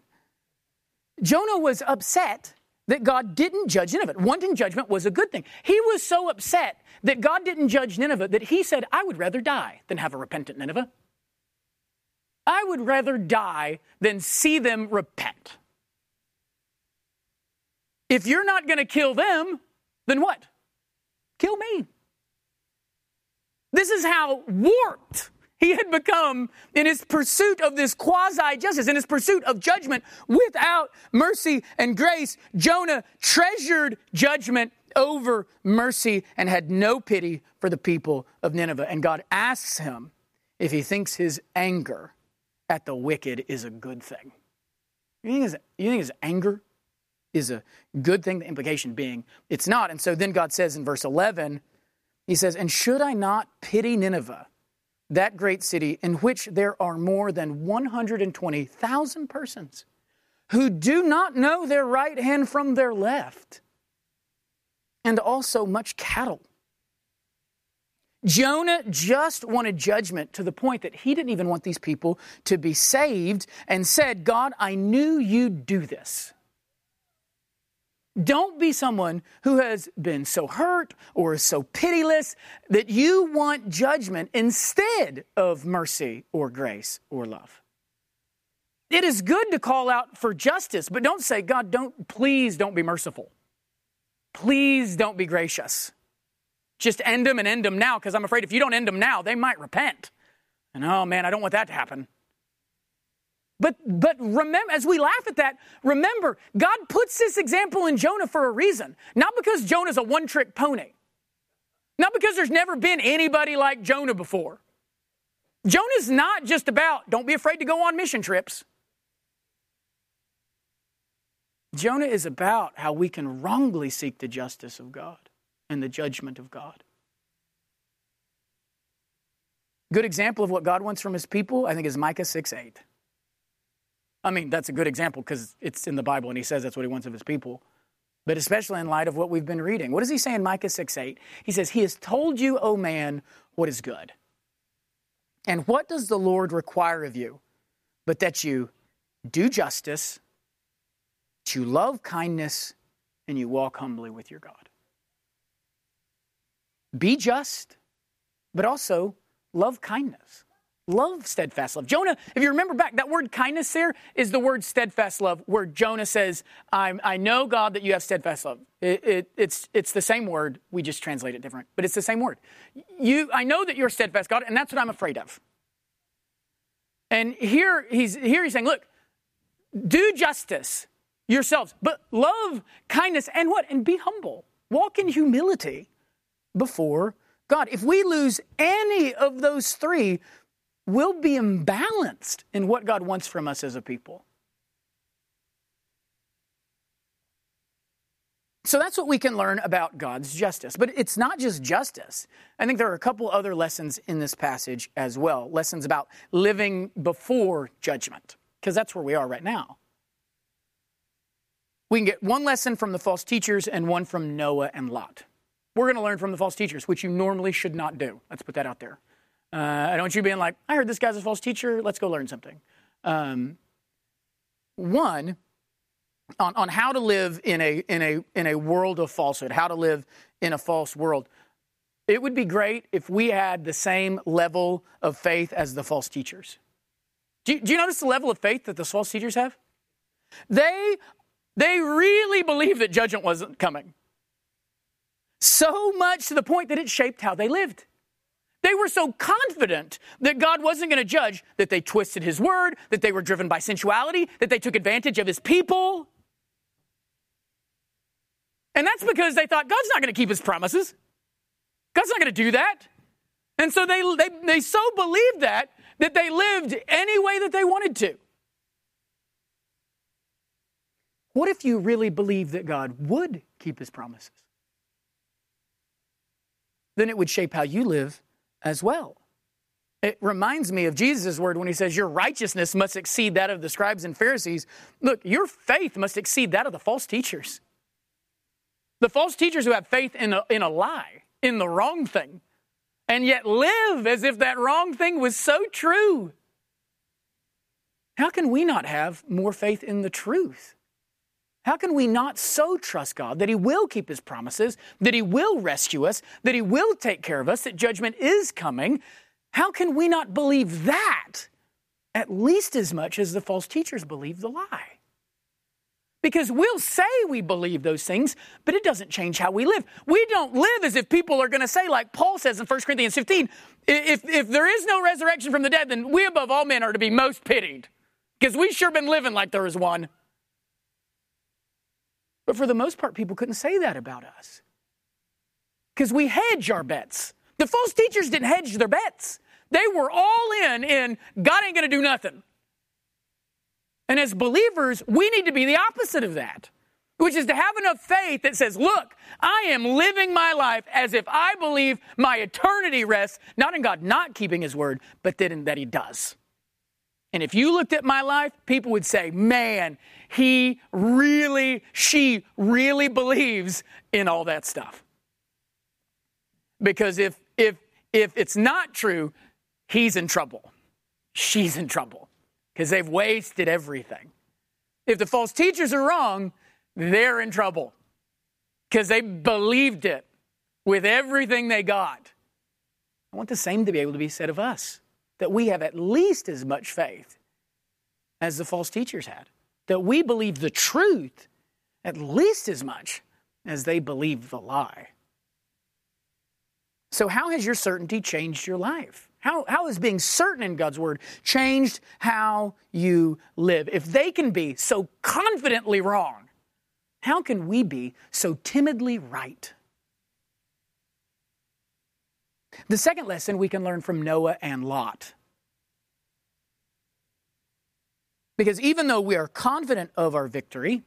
Jonah was upset that God didn't judge Nineveh. Wanting judgment was a good thing. He was so upset that God didn't judge Nineveh that he said, I would rather die than have a repentant Nineveh. I would rather die than see them repent. If you're not going to kill them, then what? Kill me. This is how warped he had become in his pursuit of this quasi justice, in his pursuit of judgment without mercy and grace. Jonah treasured judgment over mercy and had no pity for the people of Nineveh. And God asks him if he thinks his anger at the wicked is a good thing. You think his, you think his anger is a good thing? The implication being it's not. And so then God says in verse 11, He says, And should I not pity Nineveh, that great city in which there are more than 120,000 persons who do not know their right hand from their left? and also much cattle. Jonah just wanted judgment to the point that he didn't even want these people to be saved and said, God, I knew you'd do this. Don't be someone who has been so hurt or is so pitiless that you want judgment instead of mercy or grace or love. It is good to call out for justice, but don't say, God, don't, please don't be merciful. Please don't be gracious. Just end them and end them now, because I'm afraid if you don't end them now, they might repent. And oh man, I don't want that to happen. But, but remember, as we laugh at that, remember, God puts this example in Jonah for a reason. Not because Jonah's a one trick pony, not because there's never been anybody like Jonah before. Jonah's not just about, don't be afraid to go on mission trips. Jonah is about how we can wrongly seek the justice of God and the judgment of God. Good example of what God wants from his people, I think, is Micah 6 8. I mean, that's a good example because it's in the Bible and he says that's what he wants of his people. But especially in light of what we've been reading. What does he say in Micah 6 8? He says, He has told you, O man, what is good. And what does the Lord require of you? But that you do justice, you love kindness and you walk humbly with your God. Be just, but also love kindness. Love steadfast love. Jonah, if you remember back, that word kindness there is the word steadfast love, where Jonah says, i know, God, that you have steadfast love. It, it, it's, it's the same word. We just translate it different, but it's the same word. You, I know that you're steadfast, God, and that's what I'm afraid of. And here he's, here he's saying, look, do justice, yourselves, but love kindness and what? And be humble. Walk in humility before God. If we lose any of those three, we'll be imbalanced in what God wants from us as a people. So that's what we can learn about God's justice. But it's not just justice. I think there are a couple other lessons in this passage as well lessons about living before judgment, because that's where we are right now. We can get one lesson from the false teachers and one from Noah and Lot. We're going to learn from the false teachers, which you normally should not do. Let's put that out there. Uh, I don't want you being like, I heard this guy's a false teacher. Let's go learn something. Um, one, on, on how to live in a, in, a, in a world of falsehood, how to live in a false world. It would be great if we had the same level of faith as the false teachers. Do you, do you notice the level of faith that the false teachers have? They they really believed that judgment wasn't coming. So much to the point that it shaped how they lived. They were so confident that God wasn't going to judge that they twisted his word, that they were driven by sensuality, that they took advantage of his people. And that's because they thought God's not going to keep his promises. God's not going to do that. And so they, they, they so believed that that they lived any way that they wanted to. What if you really believed that God would keep his promises? Then it would shape how you live as well. It reminds me of Jesus' word when he says, Your righteousness must exceed that of the scribes and Pharisees. Look, your faith must exceed that of the false teachers. The false teachers who have faith in a, in a lie, in the wrong thing, and yet live as if that wrong thing was so true. How can we not have more faith in the truth? How can we not so trust God that He will keep His promises, that He will rescue us, that He will take care of us, that judgment is coming? How can we not believe that at least as much as the false teachers believe the lie? Because we'll say we believe those things, but it doesn't change how we live. We don't live as if people are going to say, like Paul says in 1 Corinthians 15, if, if there is no resurrection from the dead, then we above all men are to be most pitied. Because we sure been living like there is one. But for the most part, people couldn't say that about us. Because we hedge our bets. The false teachers didn't hedge their bets. They were all in in God ain't going to do nothing. And as believers, we need to be the opposite of that, which is to have enough faith that says, look, I am living my life as if I believe my eternity rests not in God not keeping his word, but that that he does. And if you looked at my life, people would say, man, he really, she really believes in all that stuff. Because if, if, if it's not true, he's in trouble. She's in trouble because they've wasted everything. If the false teachers are wrong, they're in trouble because they believed it with everything they got. I want the same to be able to be said of us that we have at least as much faith as the false teachers had, that we believe the truth at least as much as they believe the lie. So, how has your certainty changed your life? How, how has being certain in God's word changed how you live? If they can be so confidently wrong, how can we be so timidly right? The second lesson we can learn from Noah and Lot. Because even though we are confident of our victory,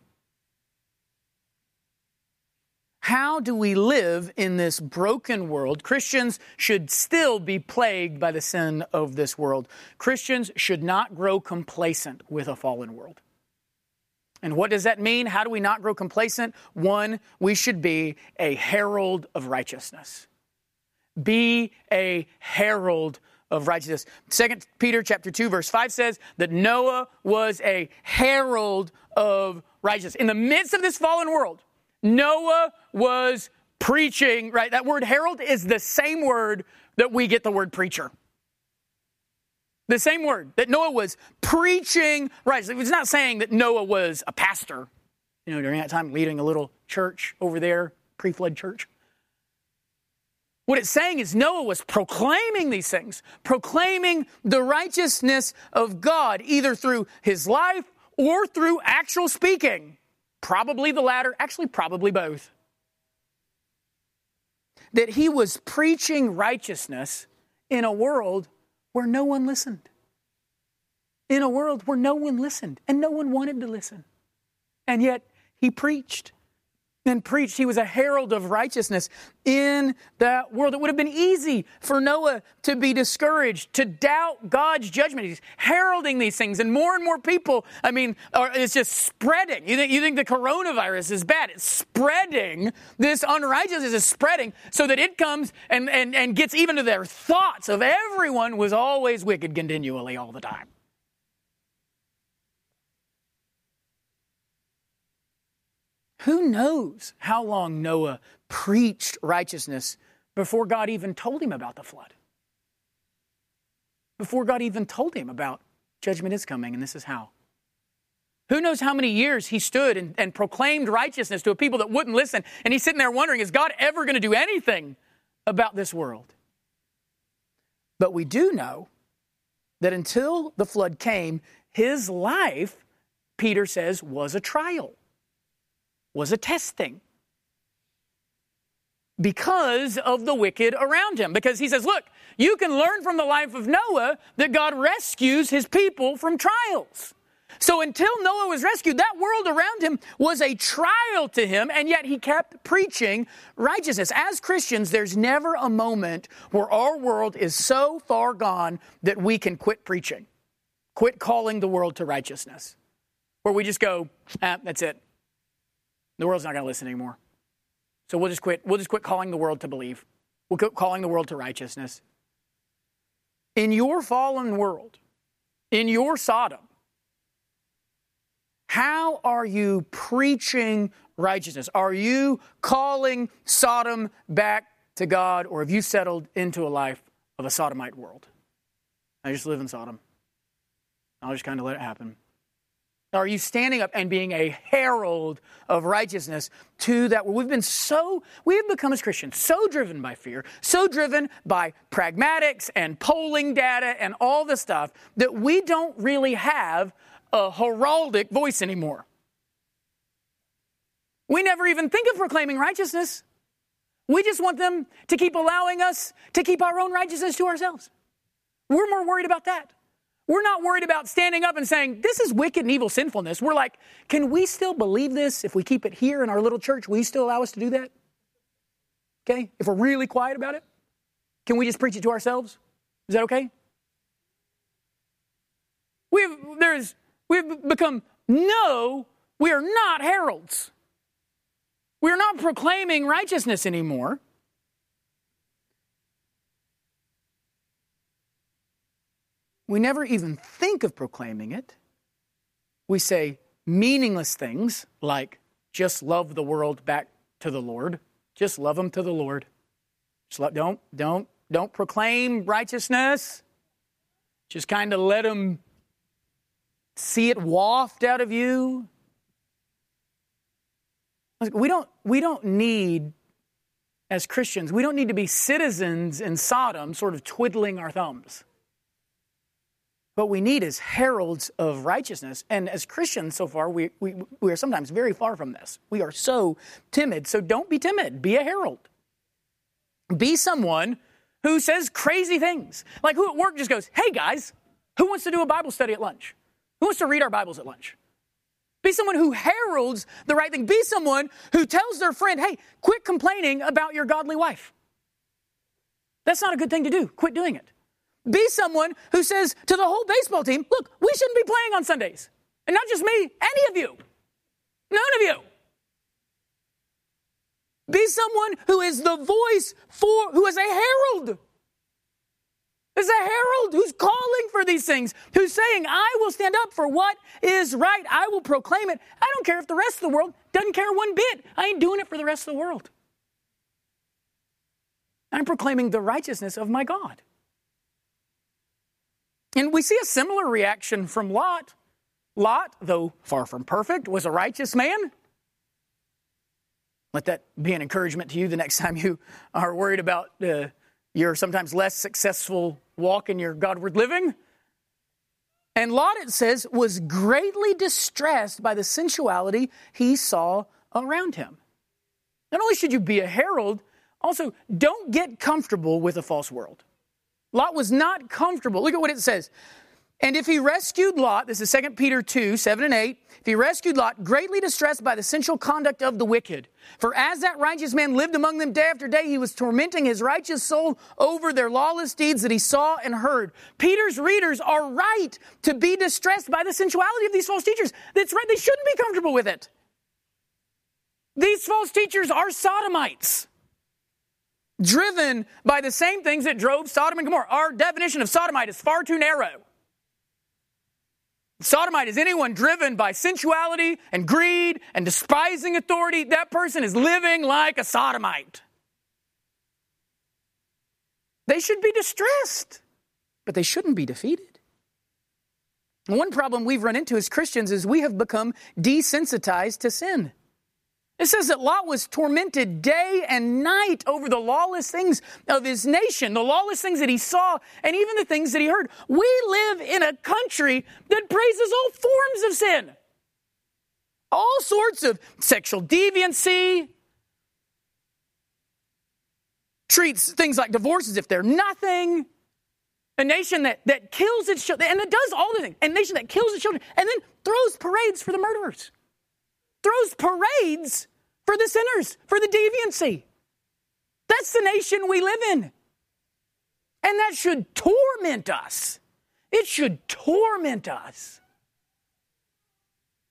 how do we live in this broken world? Christians should still be plagued by the sin of this world. Christians should not grow complacent with a fallen world. And what does that mean? How do we not grow complacent? One, we should be a herald of righteousness. Be a herald of righteousness. Second Peter chapter 2 verse 5 says that Noah was a herald of righteousness. In the midst of this fallen world, Noah was preaching, right? That word herald is the same word that we get the word preacher. The same word that Noah was preaching, right? It's not saying that Noah was a pastor, you know, during that time leading a little church over there, pre flood church. What it's saying is Noah was proclaiming these things, proclaiming the righteousness of God, either through his life or through actual speaking. Probably the latter, actually, probably both. That he was preaching righteousness in a world where no one listened. In a world where no one listened and no one wanted to listen. And yet he preached and preached. He was a herald of righteousness in that world. It would have been easy for Noah to be discouraged, to doubt God's judgment. He's heralding these things, and more and more people, I mean, are, it's just spreading. You think, you think the coronavirus is bad? It's spreading. This unrighteousness is spreading so that it comes and, and, and gets even to their thoughts of everyone was always wicked continually all the time. Who knows how long Noah preached righteousness before God even told him about the flood? Before God even told him about judgment is coming and this is how. Who knows how many years he stood and, and proclaimed righteousness to a people that wouldn't listen? And he's sitting there wondering, is God ever going to do anything about this world? But we do know that until the flood came, his life, Peter says, was a trial, was a testing because of the wicked around him. Because he says, look, you can learn from the life of Noah that God rescues his people from trials. So until Noah was rescued, that world around him was a trial to him, and yet he kept preaching righteousness. As Christians, there's never a moment where our world is so far gone that we can quit preaching, quit calling the world to righteousness, where we just go, ah, that's it. The world's not going to listen anymore. So we'll just quit. We'll just quit calling the world to believe. We'll quit calling the world to righteousness. In your fallen world, in your Sodom, how are you preaching righteousness? Are you calling Sodom back to God, or have you settled into a life of a Sodomite world? I just live in Sodom. I'll just kind of let it happen. Are you standing up and being a herald of righteousness to that? We've been so, we have become as Christians so driven by fear, so driven by pragmatics and polling data and all the stuff that we don't really have a heraldic voice anymore. We never even think of proclaiming righteousness. We just want them to keep allowing us to keep our own righteousness to ourselves. We're more worried about that. We're not worried about standing up and saying, this is wicked and evil sinfulness. We're like, can we still believe this if we keep it here in our little church? Will you still allow us to do that? Okay? If we're really quiet about it? Can we just preach it to ourselves? Is that okay? We've, there's We've become, no, we are not heralds. We are not proclaiming righteousness anymore. We never even think of proclaiming it. We say meaningless things like just love the world back to the Lord. Just love them to the Lord. Let, don't, don't, don't proclaim righteousness. Just kind of let them see it waft out of you. We don't, we don't need, as Christians, we don't need to be citizens in Sodom, sort of twiddling our thumbs. What we need is heralds of righteousness. And as Christians, so far, we, we, we are sometimes very far from this. We are so timid. So don't be timid, be a herald. Be someone who says crazy things. Like who at work just goes, hey guys, who wants to do a Bible study at lunch? Who wants to read our Bibles at lunch? Be someone who heralds the right thing. Be someone who tells their friend, hey, quit complaining about your godly wife. That's not a good thing to do. Quit doing it. Be someone who says to the whole baseball team, look, we shouldn't be playing on Sundays. And not just me, any of you. None of you. Be someone who is the voice for, who is a herald Is a herald who's calling for these things, who's saying, I will stand up for what is right. I will proclaim it. I don't care if the rest of the world doesn't care one bit. I ain't doing it for the rest of the world. I'm proclaiming the righteousness of my God. And we see a similar reaction from Lot. Lot, though far from perfect, was a righteous man. Let that be an encouragement to you the next <laughs> time you are worried about uh, your sometimes less successful walk in your Godward living. And Lot, it says, was greatly distressed by the sensuality he saw around him. Not only should you be a herald, also don't get comfortable with a false world. Lot was not comfortable. Look at what it says. And if he rescued Lot, this is 2 Peter 2, 7 and 8, if he rescued Lot, greatly distressed by the sensual conduct of the wicked. For as that righteous man lived among them day after day, he was tormenting his righteous soul over their lawless deeds that he saw and heard. Peter's readers are right to be distressed by the sensuality of these false teachers. That's right, they shouldn't be comfortable with it. These false teachers are sodomites driven by the same things that drove Sodom and Gomorrah. Our definition of sodomite is far too narrow. Sodomite is anyone driven by sensuality and greed and despising authority. That person is living like a sodomite. They should be distressed, but they shouldn't be defeated. One problem we've run into as Christians is we have become desensitized to sin. It says that Lot was tormented day and night over the lawless things of his nation, the lawless things that he saw, and even the things that he heard. We live in a country that praises all forms of sin. All sorts of sexual deviancy, treats things like divorce as if they're nothing. A nation that, that kills its children, and it does all the things. A nation that kills its children, and then throws parades for the murderers throws parades for the sinners, for the deviancy. That's the nation we live in. And that should torment us. It should torment us.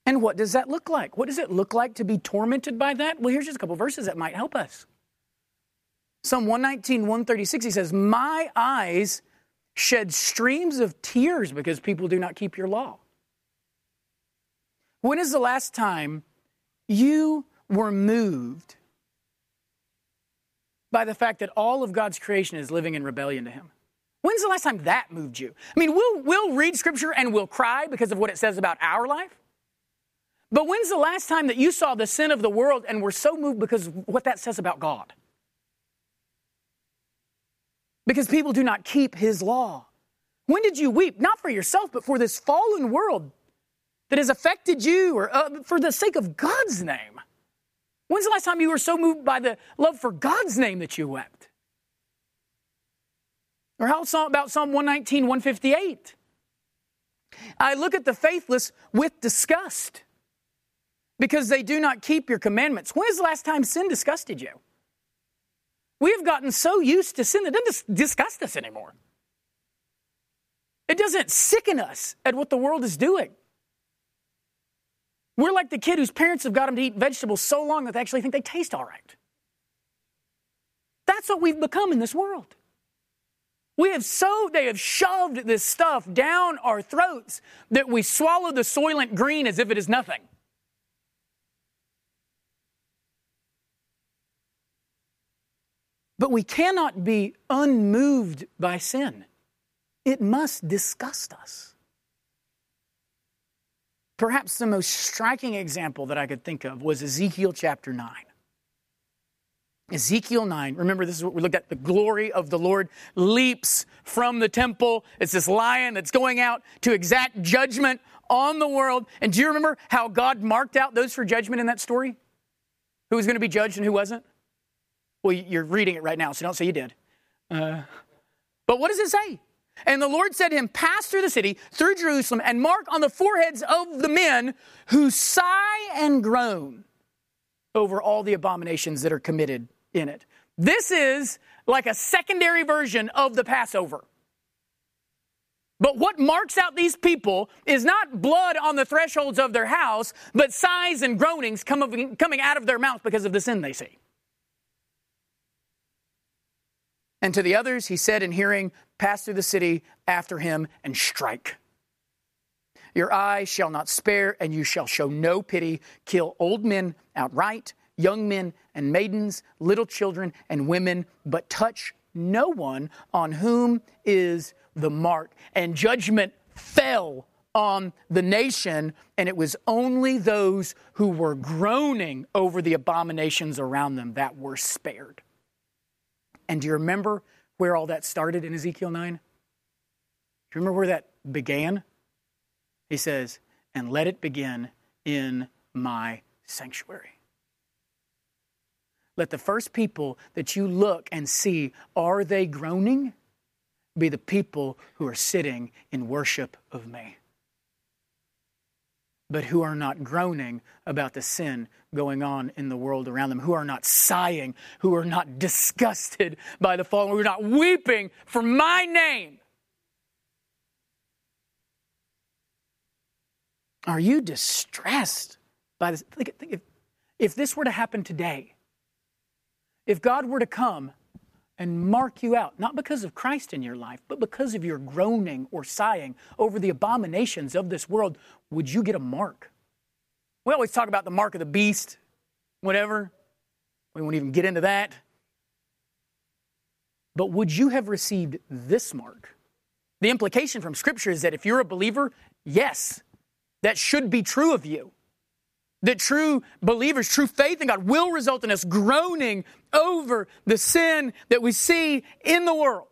And what does that look like? What does it look like to be tormented by that? Well, here's just a couple verses that might help us. Psalm 119, 136, he says, My eyes shed streams of tears because people do not keep your law. When is the last time you were moved by the fact that all of God's creation is living in rebellion to Him. When's the last time that moved you? I mean, we'll, we'll read Scripture and we'll cry because of what it says about our life. But when's the last time that you saw the sin of the world and were so moved because of what that says about God? Because people do not keep His law. When did you weep? Not for yourself, but for this fallen world that has affected you or uh, for the sake of God's name? When's the last time you were so moved by the love for God's name that you wept? Or how about Psalm 119, 158? I look at the faithless with disgust because they do not keep your commandments. When is the last time sin disgusted you? We have gotten so used to sin that it doesn't disgust us anymore. It doesn't sicken us at what the world is doing. We're like the kid whose parents have got him to eat vegetables so long that they actually think they taste all right. That's what we've become in this world. We have so, they have shoved this stuff down our throats that we swallow the soylent green as if it is nothing. But we cannot be unmoved by sin. It must disgust us. Perhaps the most striking example that I could think of was Ezekiel chapter 9. Ezekiel 9, remember this is what we looked at. The glory of the Lord leaps from the temple. It's this lion that's going out to exact judgment on the world. And do you remember how God marked out those for judgment in that story? Who was going to be judged and who wasn't? Well, you're reading it right now, so don't say you did. Uh, but what does it say? And the Lord said to him, Pass through the city, through Jerusalem, and mark on the foreheads of the men who sigh and groan over all the abominations that are committed in it. This is like a secondary version of the Passover. But what marks out these people is not blood on the thresholds of their house, but sighs and groanings coming out of their mouth because of the sin they see. And to the others, he said in hearing, Pass through the city after him and strike. Your eye shall not spare, and you shall show no pity. Kill old men outright, young men and maidens, little children and women, but touch no one on whom is the mark. And judgment fell on the nation, and it was only those who were groaning over the abominations around them that were spared. And do you remember where all that started in Ezekiel 9? Do you remember where that began? He says, and let it begin in my sanctuary. Let the first people that you look and see, are they groaning? Be the people who are sitting in worship of me but who are not groaning about the sin going on in the world around them, who are not sighing, who are not <laughs> disgusted by the fall, who are not weeping for my name. Are you distressed by this? Think, think if, if this were to happen today, if God were to come and mark you out, not because of Christ in your life, but because of your groaning or sighing over the abominations of this world, would you get a mark? We always talk about the mark of the beast, whatever. We won't even get into that. But would you have received this mark? The implication from Scripture is that if you're a believer, yes, that should be true of you. That true believers, true faith in God will result in us groaning over the sin that we see in the world.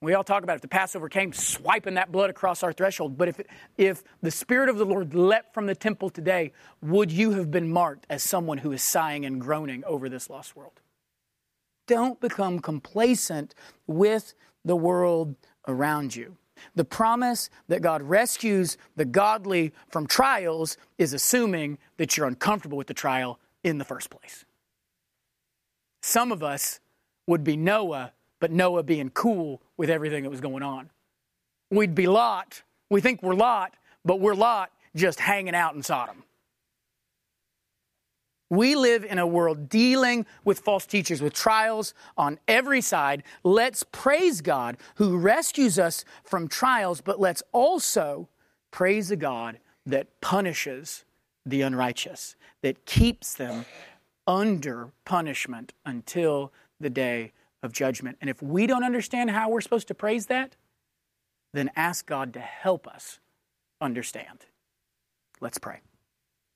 We all talk about if the Passover came, swiping that blood across our threshold. But if, if the Spirit of the Lord leapt from the temple today, would you have been marked as someone who is sighing and groaning over this lost world? Don't become complacent with the world around you. The promise that God rescues the godly from trials is assuming that you're uncomfortable with the trial in the first place. Some of us would be Noah, but Noah being cool with everything that was going on. We'd be Lot. We think we're Lot, but we're Lot just hanging out in Sodom. We live in a world dealing with false teachers, with trials on every side. Let's praise God who rescues us from trials, but let's also praise a God that punishes the unrighteous, that keeps them under punishment until the day of judgment. And if we don't understand how we're supposed to praise that, then ask God to help us understand. Let's pray.